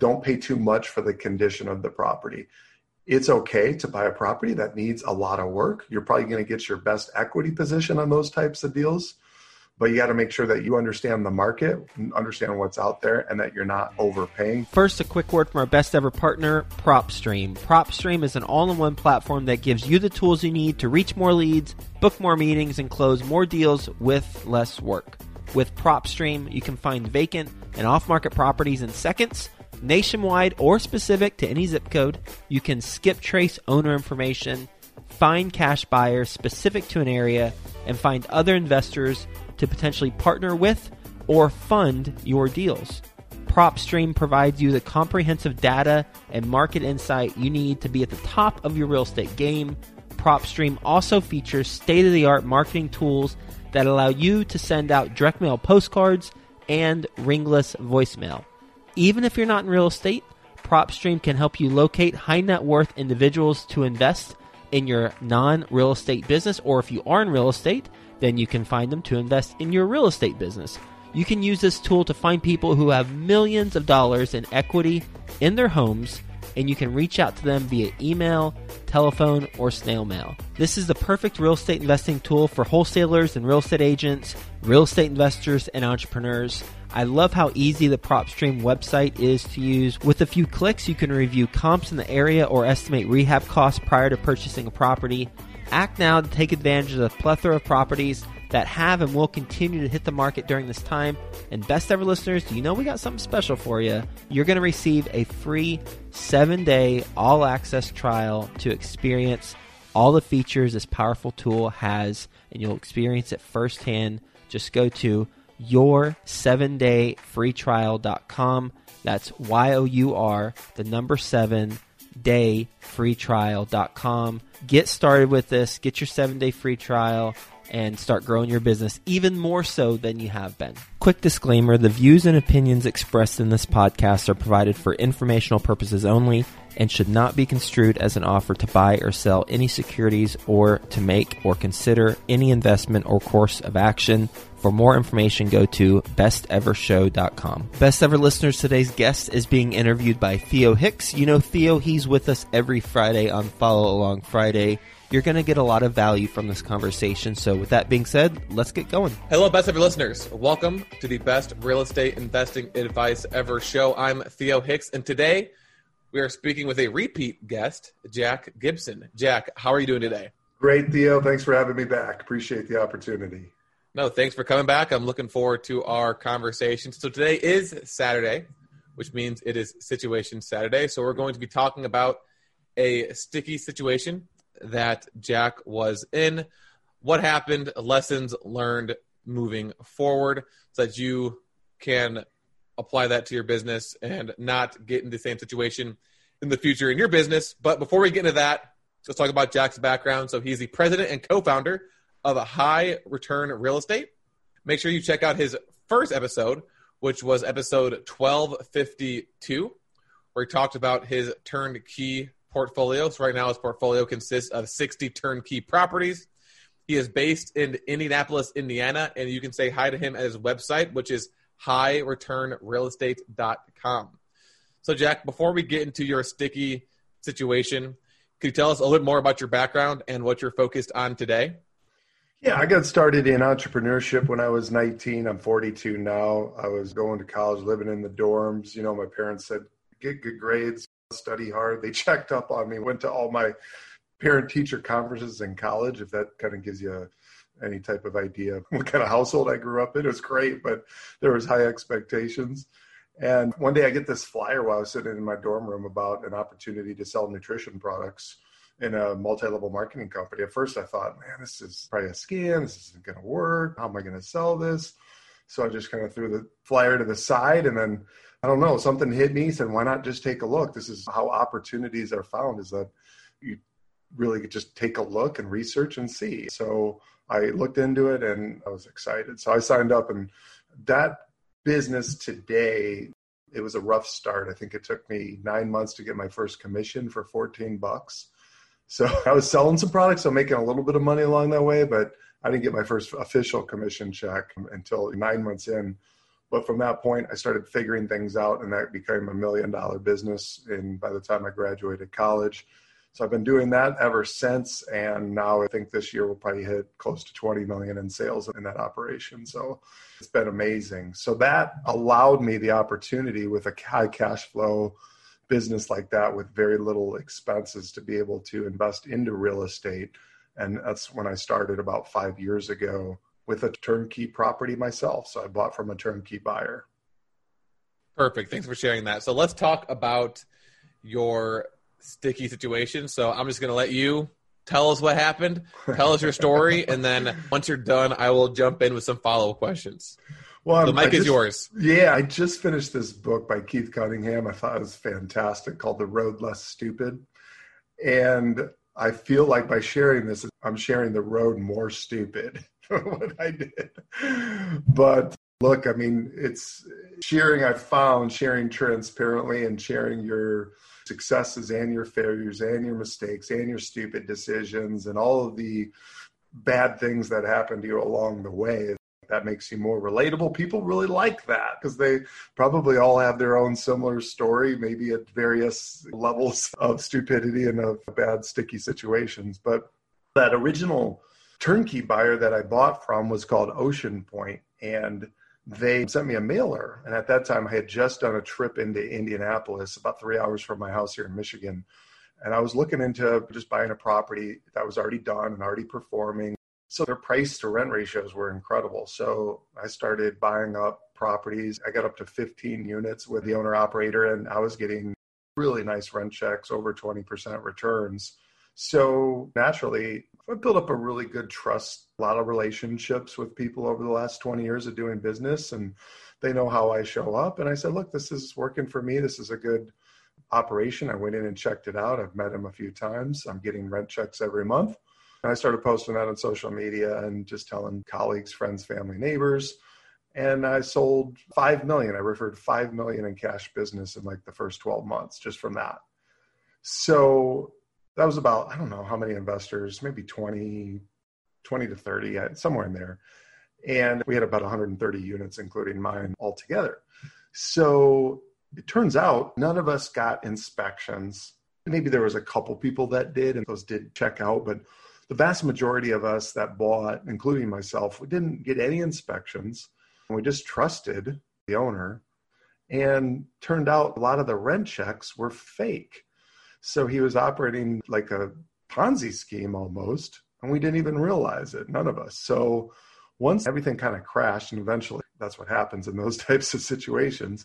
don't pay too much for the condition of the property. It's okay to buy a property that needs a lot of work. You're probably going to get your best equity position on those types of deals but you got to make sure that you understand the market, understand what's out there, and that you're not overpaying. First, a quick word from our best ever partner, PropStream. PropStream is an all in one platform that gives you the tools you need to reach more leads, book more meetings, and close more deals with less work. With PropStream, you can find vacant and off market properties in seconds. Nationwide or specific to any zip code, you can skip trace owner information, find cash buyers specific to an area, and find other investors to potentially partner with or fund your deals. PropStream provides you the comprehensive data and market insight you need to be at the top of your real estate game. PropStream also features state of the art marketing tools that allow you to send out direct mail postcards and ringless voicemail. Even if you're not in real estate, PropStream can help you locate high net worth individuals to invest in your non real estate business, or if you are in real estate, then you can find them to invest in your real estate business. You can use this tool to find people who have millions of dollars in equity in their homes, and you can reach out to them via email, telephone, or snail mail. This is the perfect real estate investing tool for wholesalers and real estate agents, real estate investors, and entrepreneurs. I love how easy the PropStream website is to use. With a few clicks, you can review comps in the area or estimate rehab costs prior to purchasing a property. Act now to take advantage of the plethora of properties that have and will continue to hit the market during this time. And best ever listeners, do you know we got something special for you? You're going to receive a free seven day all access trial to experience all the features this powerful tool has, and you'll experience it firsthand. Just go to your seven day free trial.com. That's Y O U R, the number seven day free trial.com. Get started with this, get your seven day free trial, and start growing your business even more so than you have been. Quick disclaimer the views and opinions expressed in this podcast are provided for informational purposes only and should not be construed as an offer to buy or sell any securities or to make or consider any investment or course of action. For more information, go to bestevershow.com. Best ever listeners, today's guest is being interviewed by Theo Hicks. You know Theo, he's with us every Friday on Follow Along Friday. You're going to get a lot of value from this conversation. So, with that being said, let's get going. Hello, best ever listeners. Welcome to the best real estate investing advice ever show. I'm Theo Hicks, and today we are speaking with a repeat guest, Jack Gibson. Jack, how are you doing today? Great, Theo. Thanks for having me back. Appreciate the opportunity. No, thanks for coming back. I'm looking forward to our conversation. So today is Saturday, which means it is Situation Saturday. So we're going to be talking about a sticky situation that Jack was in, what happened, lessons learned moving forward, so that you can apply that to your business and not get in the same situation in the future in your business. But before we get into that, let's talk about Jack's background. So he's the president and co-founder of a high return real estate. Make sure you check out his first episode, which was episode 1252, where he talked about his turnkey portfolio. So right now his portfolio consists of 60 turnkey properties. He is based in Indianapolis, Indiana, and you can say hi to him at his website, which is highreturnrealestate.com. So Jack, before we get into your sticky situation, could you tell us a little more about your background and what you're focused on today? Yeah, I got started in entrepreneurship when I was 19. I'm 42 now. I was going to college, living in the dorms. You know, my parents said, get good grades, study hard. They checked up on me, went to all my parent teacher conferences in college, if that kind of gives you any type of idea what kind of household I grew up in. It was great, but there was high expectations. And one day I get this flyer while I was sitting in my dorm room about an opportunity to sell nutrition products in a multi-level marketing company. At first, I thought, man, this is probably a scam. This isn't going to work. How am I going to sell this? So I just kind of threw the flyer to the side, and then I don't know, something hit me. Said, why not just take a look? This is how opportunities are found. Is that you really just take a look and research and see. So I looked into it, and I was excited. So I signed up, and that business today it was a rough start. I think it took me nine months to get my first commission for 14 bucks. So I was selling some products, so making a little bit of money along that way, but I didn't get my first official commission check until nine months in But from that point, I started figuring things out, and that became a million dollar business. And by the time I graduated college, so I've been doing that ever since. And now I think this year we'll probably hit close to 20 million in sales in that operation. So it's been amazing. So that allowed me the opportunity with a high cash flow business like that with very little expenses to be able to invest into real estate. And that's when I started about five years ago with a turnkey property myself. So I bought from a turnkey buyer. Perfect. Thanks for sharing that. So let's talk about your sticky situation. So I'm just going to let you tell us what happened, tell us your story, and then once you're done, I will jump in with some follow up questions. Well, the mic just, is yours. Yeah, I just finished this book by Keith Cunningham. I thought it was fantastic called The Road Less Stupid. And I feel like by sharing this, I'm sharing the road more stupid what I did. But look, I mean, it's sharing, I've found sharing transparently and sharing your successes and your failures and your mistakes and your stupid decisions and all of the bad things that happen to you along the way that makes you more relatable. People really like that because they probably all have their own similar story, maybe at various levels of stupidity and of bad, sticky situations. But that original turnkey buyer that I bought from was called Ocean Point, and they sent me a mailer. And at that time, I had just done a trip into Indianapolis, about three hours from my house here in Michigan. And I was looking into just buying a property that was already done and already performing. So their price to rent ratios were incredible. So I started buying up properties. I got up to 15 units with the owner operator, and I was getting really nice rent checks, over 20% returns. So naturally, I built up a really good trust, a lot of relationships with people over the last 20 years of doing business, and they know how I show up. And I said, look, this is working for me. This is a good operation. I went in and checked it out. I've met him a few times. I'm getting rent checks every month. And I started posting that on social media and just telling colleagues, friends, family, neighbors. And I sold 5 million. I referred 5 million in cash business in like the first 12 months just from that. So that was about i don't know how many investors maybe 20 20 to 30 somewhere in there. And we had about 130 units including mine altogether so it turns out none of us got inspections. Maybe there was a couple people that did and those did check out but the vast majority of us that bought including myself we didn't get any inspections. We just trusted the owner. And turned out a lot of the rent checks were fake so he was operating like a Ponzi scheme almost, and we didn't even realize it, none of us. So once everything kind of crashed, and eventually that's what happens in those types of situations,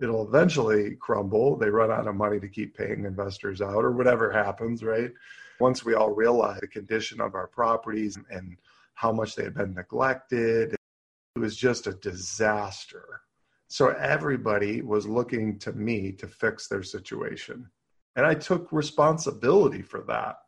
it'll eventually crumble. They run out of money to keep paying investors out, or whatever happens, right? Once we all realize the condition of our properties and how much they had been neglected, it was just a disaster. So everybody was looking to me to fix their situation. And I took responsibility for that.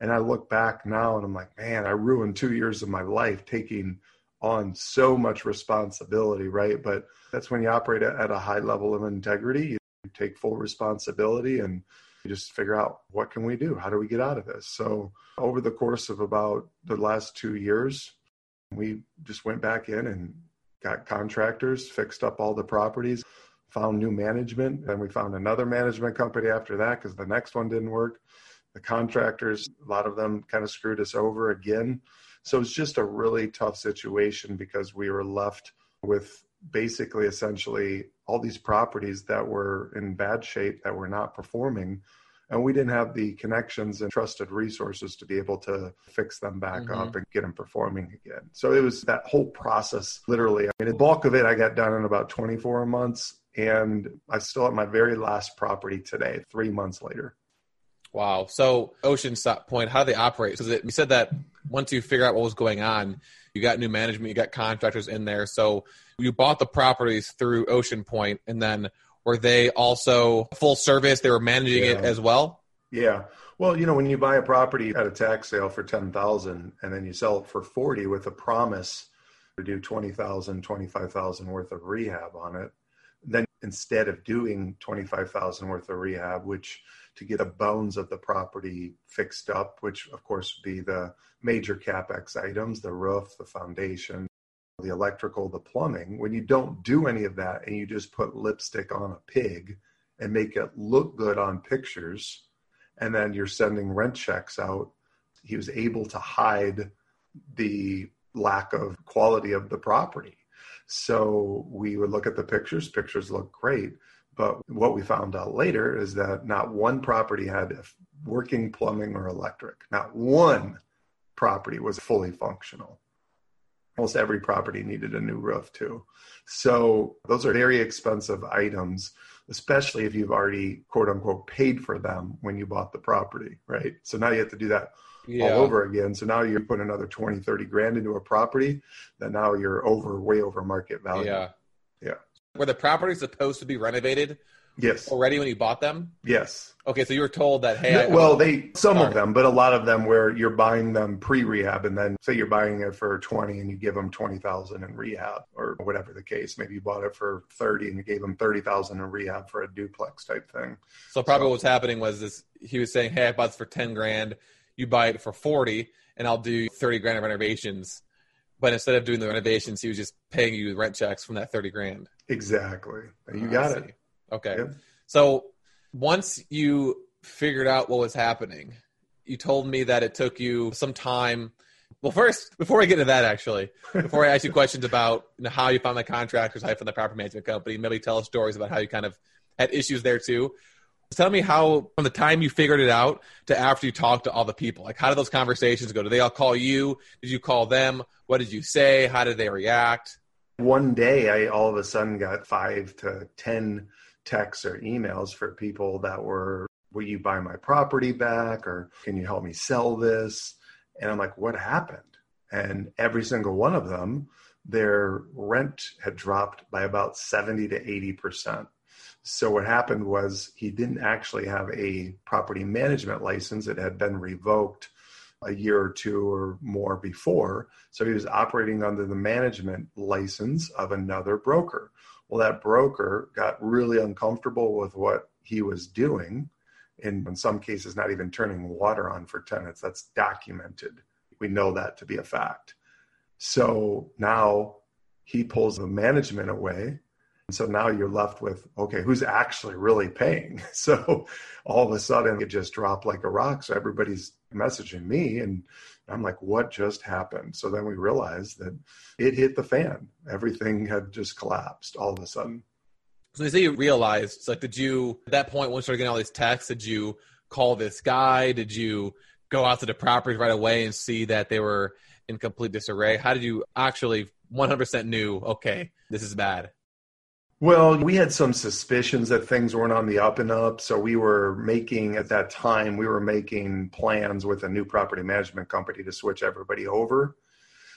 And I look back now and I'm like, man, I ruined two years of my life taking on so much responsibility, right? But that's when you operate at a high level of integrity. You take full responsibility and you just figure out what can we do? How do we get out of this? So over the course of about the last two years, we just went back in and got contractors, fixed up all the properties, found new management. Then we found another management company after that because the next one didn't work. The contractors, a lot of them kind of screwed us over again. So it's just a really tough situation because we were left with basically essentially all these properties that were in bad shape that were not performing and we didn't have the connections and trusted resources to be able to fix them back mm-hmm. up and get them performing again. So it was that whole process, literally. I mean, the bulk of it I got done in about 24 months, and I still at my very last property today, three months later. Wow. So Ocean Point, how do they operate? Because you said that once you figure out what was going on, you got new management, you got contractors in there. So you bought the properties through Ocean Point, and then were they also full service? They were managing yeah. it as well. Yeah. Well, you know, when you buy a property at a tax sale for ten thousand, and then you sell it for forty with a promise to do 20,000, 25,000 worth of rehab on it, instead of doing 25,000 worth of rehab, which to get the bones of the property fixed up, which of course would be the major capex items, the roof, the foundation, the electrical, the plumbing, when you don't do any of that and you just put lipstick on a pig and make it look good on pictures, and then you're sending rent checks out, he was able to hide the lack of quality of the property. So we would look at the pictures, pictures look great. But what we found out later is that not one property had working plumbing or electric. Not one property was fully functional. Almost every property needed a new roof too. So those are very expensive items, especially if you've already quote unquote paid for them when you bought the property, right? So now you have to do that yeah. all over again. So now you're putting another 20, 30 grand into a property that now you're over, way over market value. Yeah. Yeah. Were the properties supposed to be renovated Yes. Already when you bought them? Yes. Okay, so you were told that hey. I, well, they some sorry. of them, but a lot of them where you're buying them pre-rehab, and then say you're buying it for twenty, and you give them twenty thousand in rehab, or whatever the case. Maybe you bought it for thirty, and you gave them thirty thousand in rehab for a duplex type thing. So probably so, what's happening was this: he was saying, "Hey, I bought this for ten grand. You buy it for forty, and I'll do thirty grand of renovations." But instead of doing the renovations, he was just paying you rent checks from that thirty grand. Exactly. You oh, got it. Okay. Yep. So once you figured out what was happening, you told me that it took you some time. Well, first, before we get into that, actually, before I ask you questions about you know, how you found the contractors, how you found the property management company, maybe tell us stories about how you kind of had issues there too. Tell me how, from the time you figured it out to after you talked to all the people, like how did those conversations go? Did they all call you? Did you call them? What did you say? How did they react? One day, I all of a sudden got five to 10 texts or emails for people that were, Will you buy my property back? Or can you help me sell this? And I'm like, What happened? And every single one of them, their rent had dropped by about 70 to 80%. So what happened was he didn't actually have a property management license. It had been revoked a year or two or more before. So he was operating under the management license of another broker. Well, that broker got really uncomfortable with what he was doing, and in some cases, not even turning water on for tenants. That's documented. We know that to be a fact. So now he pulls the management away. And so now you're left with, okay, who's actually really paying? So all of a sudden it just dropped like a rock. So everybody's messaging me and I'm like, what just happened? So then we realized that it hit the fan. Everything had just collapsed all of a sudden. So you say you realized, like, did you, at that point, when you started getting all these texts, did you call this guy? Did you go out to the properties right away and see that they were in complete disarray? How did you actually 100% knew, okay, this is bad? Well, we had some suspicions that things weren't on the up and up. So we were making, at that time, we were making plans with a new property management company to switch everybody over.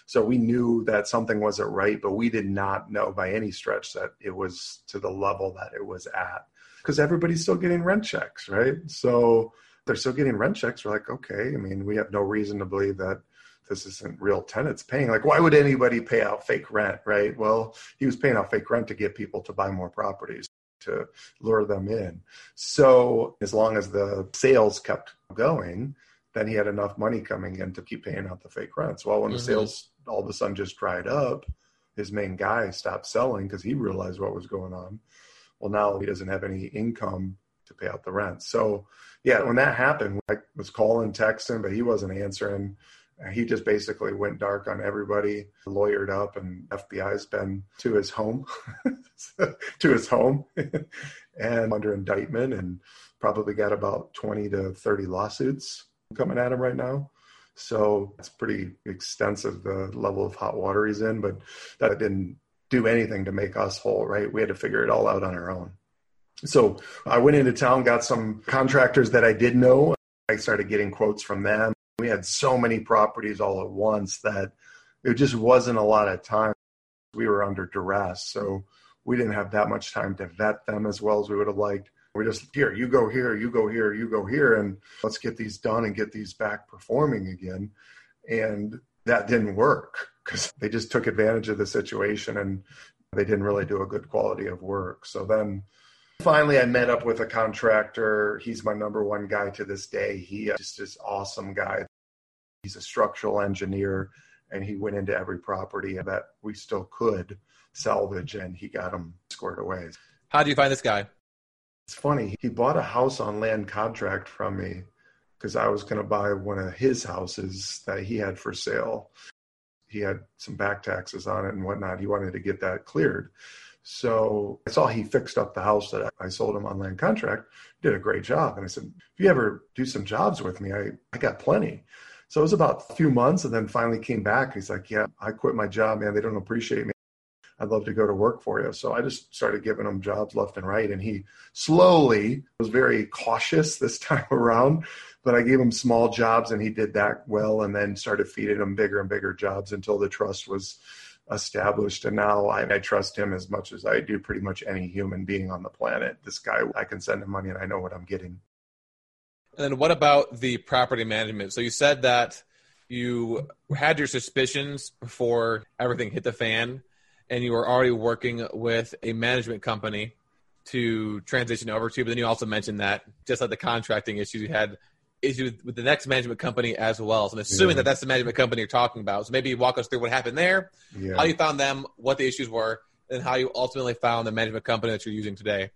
So we knew that something wasn't right, but we did not know by any stretch that it was to the level that it was at because everybody's still getting rent checks, right? So they're still getting rent checks. We're like, okay, I mean, we have no reason to believe that this isn't real tenants paying. Like, why would anybody pay out fake rent, right? Well, he was paying out fake rent to get people to buy more properties to lure them in. So as long as the sales kept going, then he had enough money coming in to keep paying out the fake rents. Well, when mm-hmm. the sales all of a sudden just dried up, his main guy stopped selling because he realized what was going on. Well, now he doesn't have any income to pay out the rent. So, yeah, when that happened, I was calling, texting, but he wasn't answering he just basically went dark on everybody, lawyered up, and FBI's been to his home, to his home, and under indictment, and probably got about 20 to 30 lawsuits coming at him right now. So it's pretty extensive, the level of hot water he's in, but that didn't do anything to make us whole, right? We had to figure it all out on our own. So I went into town, got some contractors that I did know. I started getting quotes from them we had so many properties all at once that it just wasn't a lot of time. We were under duress. So we didn't have that much time to vet them as well as we would have liked. We just, here, you go here, you go here, you go here, and let's get these done and get these back performing again. And that didn't work because they just took advantage of the situation and they didn't really do a good quality of work. So then Finally, I met up with a contractor. He's my number one guy to this day. He uh, just is awesome guy. He's a structural engineer and he went into every property that we still could salvage and he got them squared away. How do you find this guy? It's funny. He bought a house on land contract from me because I was going to buy one of his houses that he had for sale. He had some back taxes on it and whatnot. He wanted to get that cleared. So I saw he fixed up the house that I sold him on land contract, did a great job. And I said, if you ever do some jobs with me, I, I got plenty. So it was about a few months and then finally came back. He's like, yeah, I quit my job, man. They don't appreciate me. I'd love to go to work for you. So I just started giving him jobs left and right. And he slowly was very cautious this time around, but I gave him small jobs and he did that well and then started feeding him bigger and bigger jobs until the trust was established. And now I, I trust him as much as I do pretty much any human being on the planet. This guy, I can send him money and I know what I'm getting. And then what about the property management? So you said that you had your suspicions before everything hit the fan and you were already working with a management company to transition over to. But then you also mentioned that just like the contracting issues, you had issues with the next management company as well. So I'm assuming yeah. that that's the management company you're talking about. So maybe walk us through what happened there, yeah. how you found them, what the issues were, and how you ultimately found the management company that you're using today.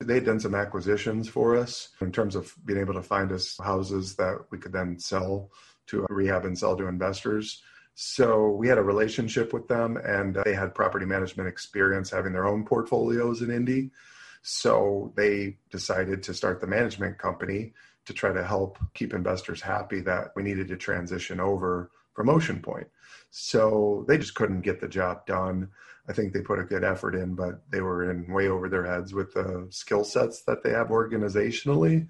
They'd done some acquisitions for us in terms of being able to find us houses that we could then sell to rehab and sell to investors. So we had a relationship with them and they had property management experience having their own portfolios in Indy. So they decided to start the management company to try to help keep investors happy that we needed to transition over from Ocean Point. So they just couldn't get the job done. I think they put a good effort in, but they were in way over their heads with the skill sets that they have organizationally.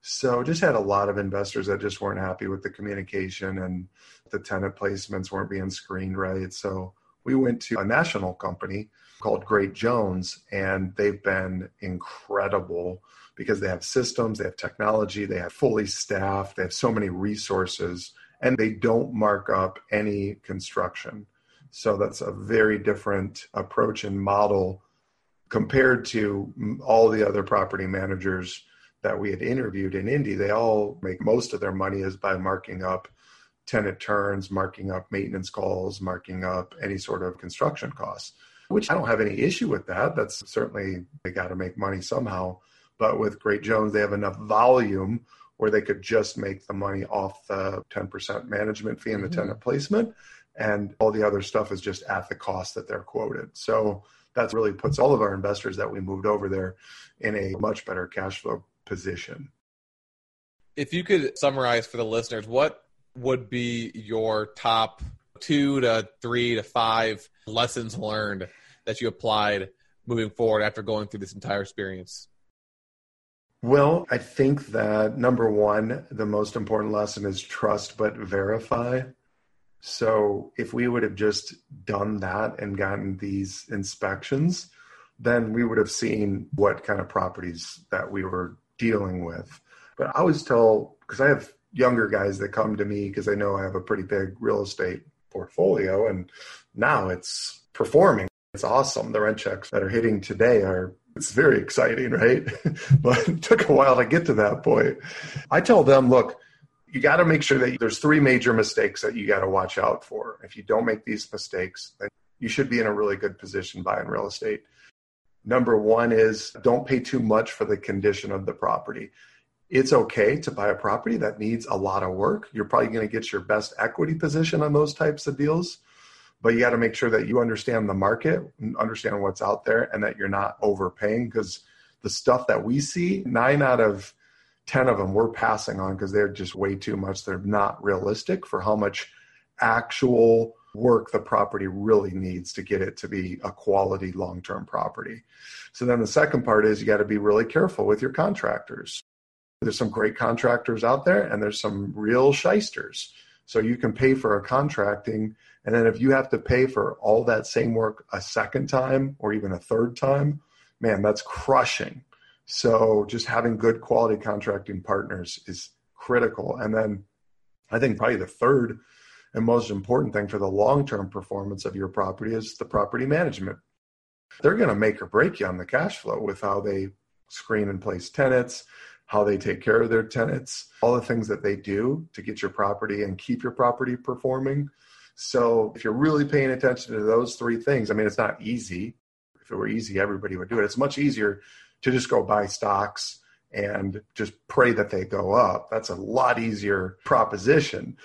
So just had a lot of investors that just weren't happy with the communication and the tenant placements weren't being screened right. So we went to a national company called Great Jones, and they've been incredible because they have systems, they have technology, they have fully staffed, they have so many resources, and they don't mark up any construction. So that's a very different approach and model compared to all the other property managers that we had interviewed in Indy, they all make most of their money is by marking up tenant turns, marking up maintenance calls, marking up any sort of construction costs, which I don't have any issue with that. That's certainly they got to make money somehow. But with Great Jones, they have enough volume where they could just make the money off the 10% management fee and the mm-hmm. tenant placement. And all the other stuff is just at the cost that they're quoted. So that really puts all of our investors that we moved over there in a much better cash flow position. If you could summarize for the listeners, what would be your top two to three to five lessons learned that you applied moving forward after going through this entire experience? Well, I think that number one, the most important lesson is trust but verify. So if we would have just done that and gotten these inspections, then we would have seen what kind of properties that we were dealing with. But I always tell, because I have younger guys that come to me because I know I have a pretty big real estate portfolio and now it's performing. It's awesome. The rent checks that are hitting today are it's very exciting, right? but it took a while to get to that point. I tell them, look, you got to make sure that there's three major mistakes that you got to watch out for. If you don't make these mistakes, then you should be in a really good position buying real estate. Number one is don't pay too much for the condition of the property. It's okay to buy a property that needs a lot of work. You're probably going to get your best equity position on those types of deals, but you got to make sure that you understand the market, understand what's out there, and that you're not overpaying because the stuff that we see, nine out of 10 of them we're passing on because they're just way too much. They're not realistic for how much actual work the property really needs to get it to be a quality long term property. So then the second part is you got to be really careful with your contractors. There's some great contractors out there and there's some real shysters. So you can pay for a contracting, and then if you have to pay for all that same work a second time or even a third time, man, that's crushing. So just having good quality contracting partners is critical. And then I think probably the third and most important thing for the long term performance of your property is the property management. They're going to make or break you on the cash flow with how they screen and place tenants, how they take care of their tenants, all the things that they do to get your property and keep your property performing. So if you're really paying attention to those three things, I mean, it's not easy. If it were easy, everybody would do it. It's much easier to just go buy stocks and just pray that they go up. That's a lot easier proposition.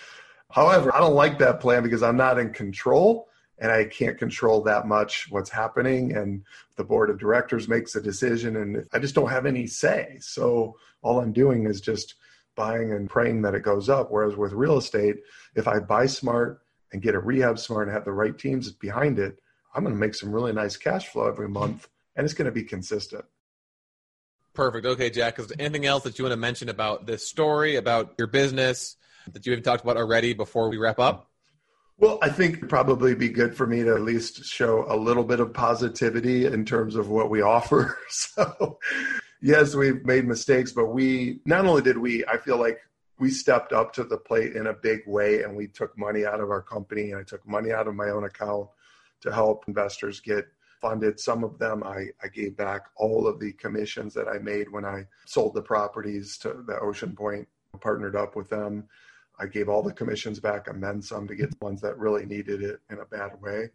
However, I don't like that plan because I'm not in control and I can't control that much what's happening. And the board of directors makes a decision and I just don't have any say. So all I'm doing is just buying and praying that it goes up. Whereas with real estate, if I buy smart and get a rehab smart and have the right teams behind it, I'm going to make some really nice cash flow every month and it's going to be consistent. Perfect. Okay, Jack. Is there anything else that you want to mention about this story, about your business that you haven't talked about already before we wrap up? Well, I think probably be good for me to at least show a little bit of positivity in terms of what we offer. So, yes, we've made mistakes, but we not only did we, I feel like we stepped up to the plate in a big way and we took money out of our company and I took money out of my own account to help investors get funded. Some of them I, I gave back all of the commissions that I made when I sold the properties to the Ocean Point, partnered up with them. I gave all the commissions back and then some to get the ones that really needed it in a bad way.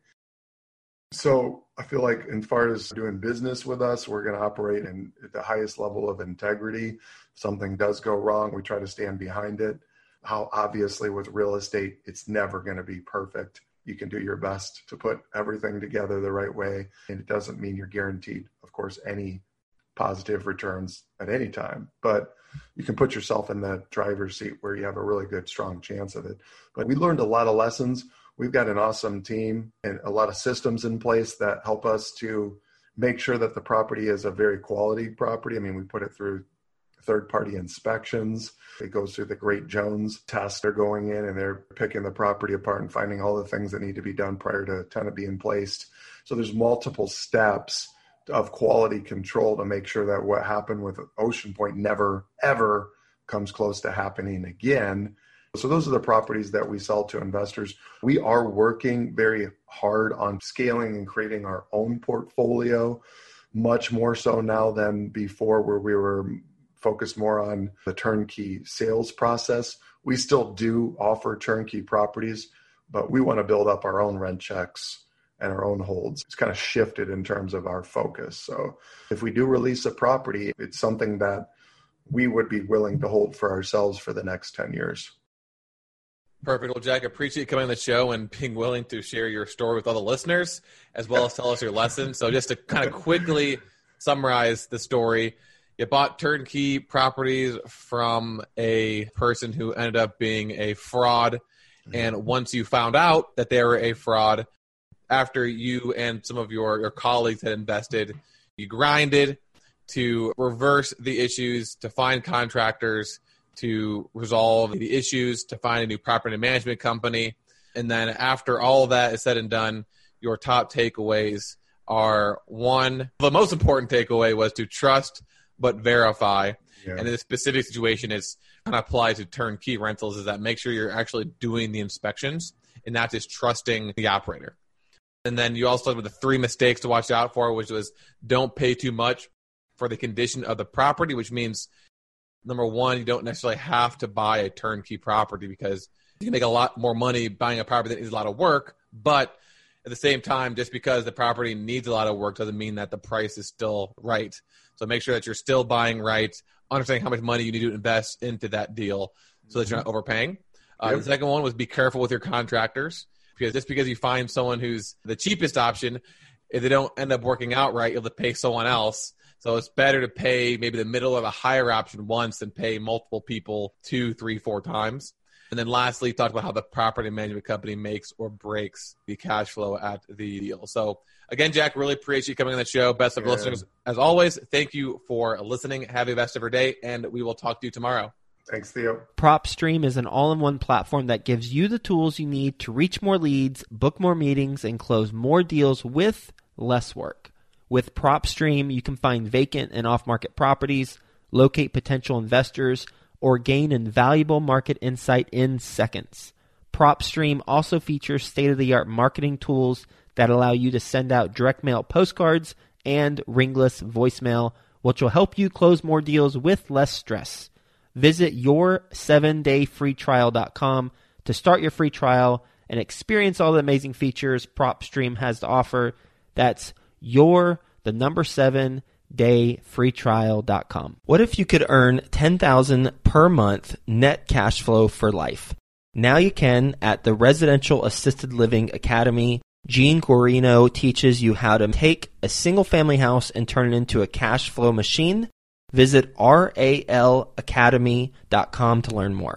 So I feel like, as far as doing business with us, we're going to operate in at the highest level of integrity. If something does go wrong, we try to stand behind it. How obviously with real estate, it's never going to be perfect you can do your best to put everything together the right way. And it doesn't mean you're guaranteed, of course, any positive returns at any time, but you can put yourself in that driver's seat where you have a really good, strong chance of it. But we learned a lot of lessons. We've got an awesome team and a lot of systems in place that help us to make sure that the property is a very quality property. I mean, we put it through third party inspections. It goes through the Great Jones test. They're going in and they're picking the property apart and finding all the things that need to be done prior to tenant being placed. So there's multiple steps of quality control to make sure that what happened with Ocean Point never, ever comes close to happening again. So those are the properties that we sell to investors. We are working very hard on scaling and creating our own portfolio, much more so now than before, where we were focused more on the turnkey sales process. We still do offer turnkey properties, but we want to build up our own rent checks and our own holds. It's kind of shifted in terms of our focus. So if we do release a property, it's something that we would be willing to hold for ourselves for the next 10 years. Perfect. Well, Jack, appreciate you coming on the show and being willing to share your story with all the listeners, as well as tell us your lesson. So, just to kind of quickly summarize the story, you bought turnkey properties from a person who ended up being a fraud. Mm-hmm. And once you found out that they were a fraud, after you and some of your, your colleagues had invested, you grinded to reverse the issues, to find contractors, to resolve the issues, to find a new property management company. And then after all of that is said and done, your top takeaways are one, the most important takeaway was to trust but verify. Yeah. And in this specific situation, it's kind of applied to turnkey rentals. Is that make sure you're actually doing the inspections and not just trusting the operator. And then you also talked about the three mistakes to watch out for, which was don't pay too much for the condition of the property, which means number one, you don't necessarily have to buy a turnkey property because you can make a lot more money buying a property that needs a lot of work. But at the same time, just because the property needs a lot of work doesn't mean that the price is still right. So make sure that you're still buying right, understanding how much money you need to invest into that deal so that you're not overpaying. Uh, yep. The second one was be careful with your contractors because just because you find someone who's the cheapest option, if they don't end up working out right, you'll have to pay someone else. So it's better to pay maybe the middle or the higher option once than pay multiple people two, three, four times. And then lastly, talk about how the property management company makes or breaks the cash flow at the deal. So again, Jack, really appreciate you coming on the show. Best of yeah. listeners as always. Thank you for listening. Have a best of your day, and we will talk to you tomorrow. Thanks, Theo. PropStream is an all-in-one platform that gives you the tools you need to reach more leads, book more meetings, and close more deals with less work. With PropStream, you can find vacant and off-market properties, locate potential investors or gain invaluable market insight in seconds. PropStream also features state of the art marketing tools that allow you to send out direct mail postcards and ringless voicemail, which will help you close more deals with less stress. Visit your 7 day free trial.com to start your free trial and experience all the amazing features PropStream has to offer. That's your, the number seven, dayfreetrial.com. What if you could earn 10000 per month net cash flow for life? Now you can at the Residential Assisted Living Academy. Gene Guarino teaches you how to take a single family house and turn it into a cash flow machine. Visit ralacademy.com to learn more.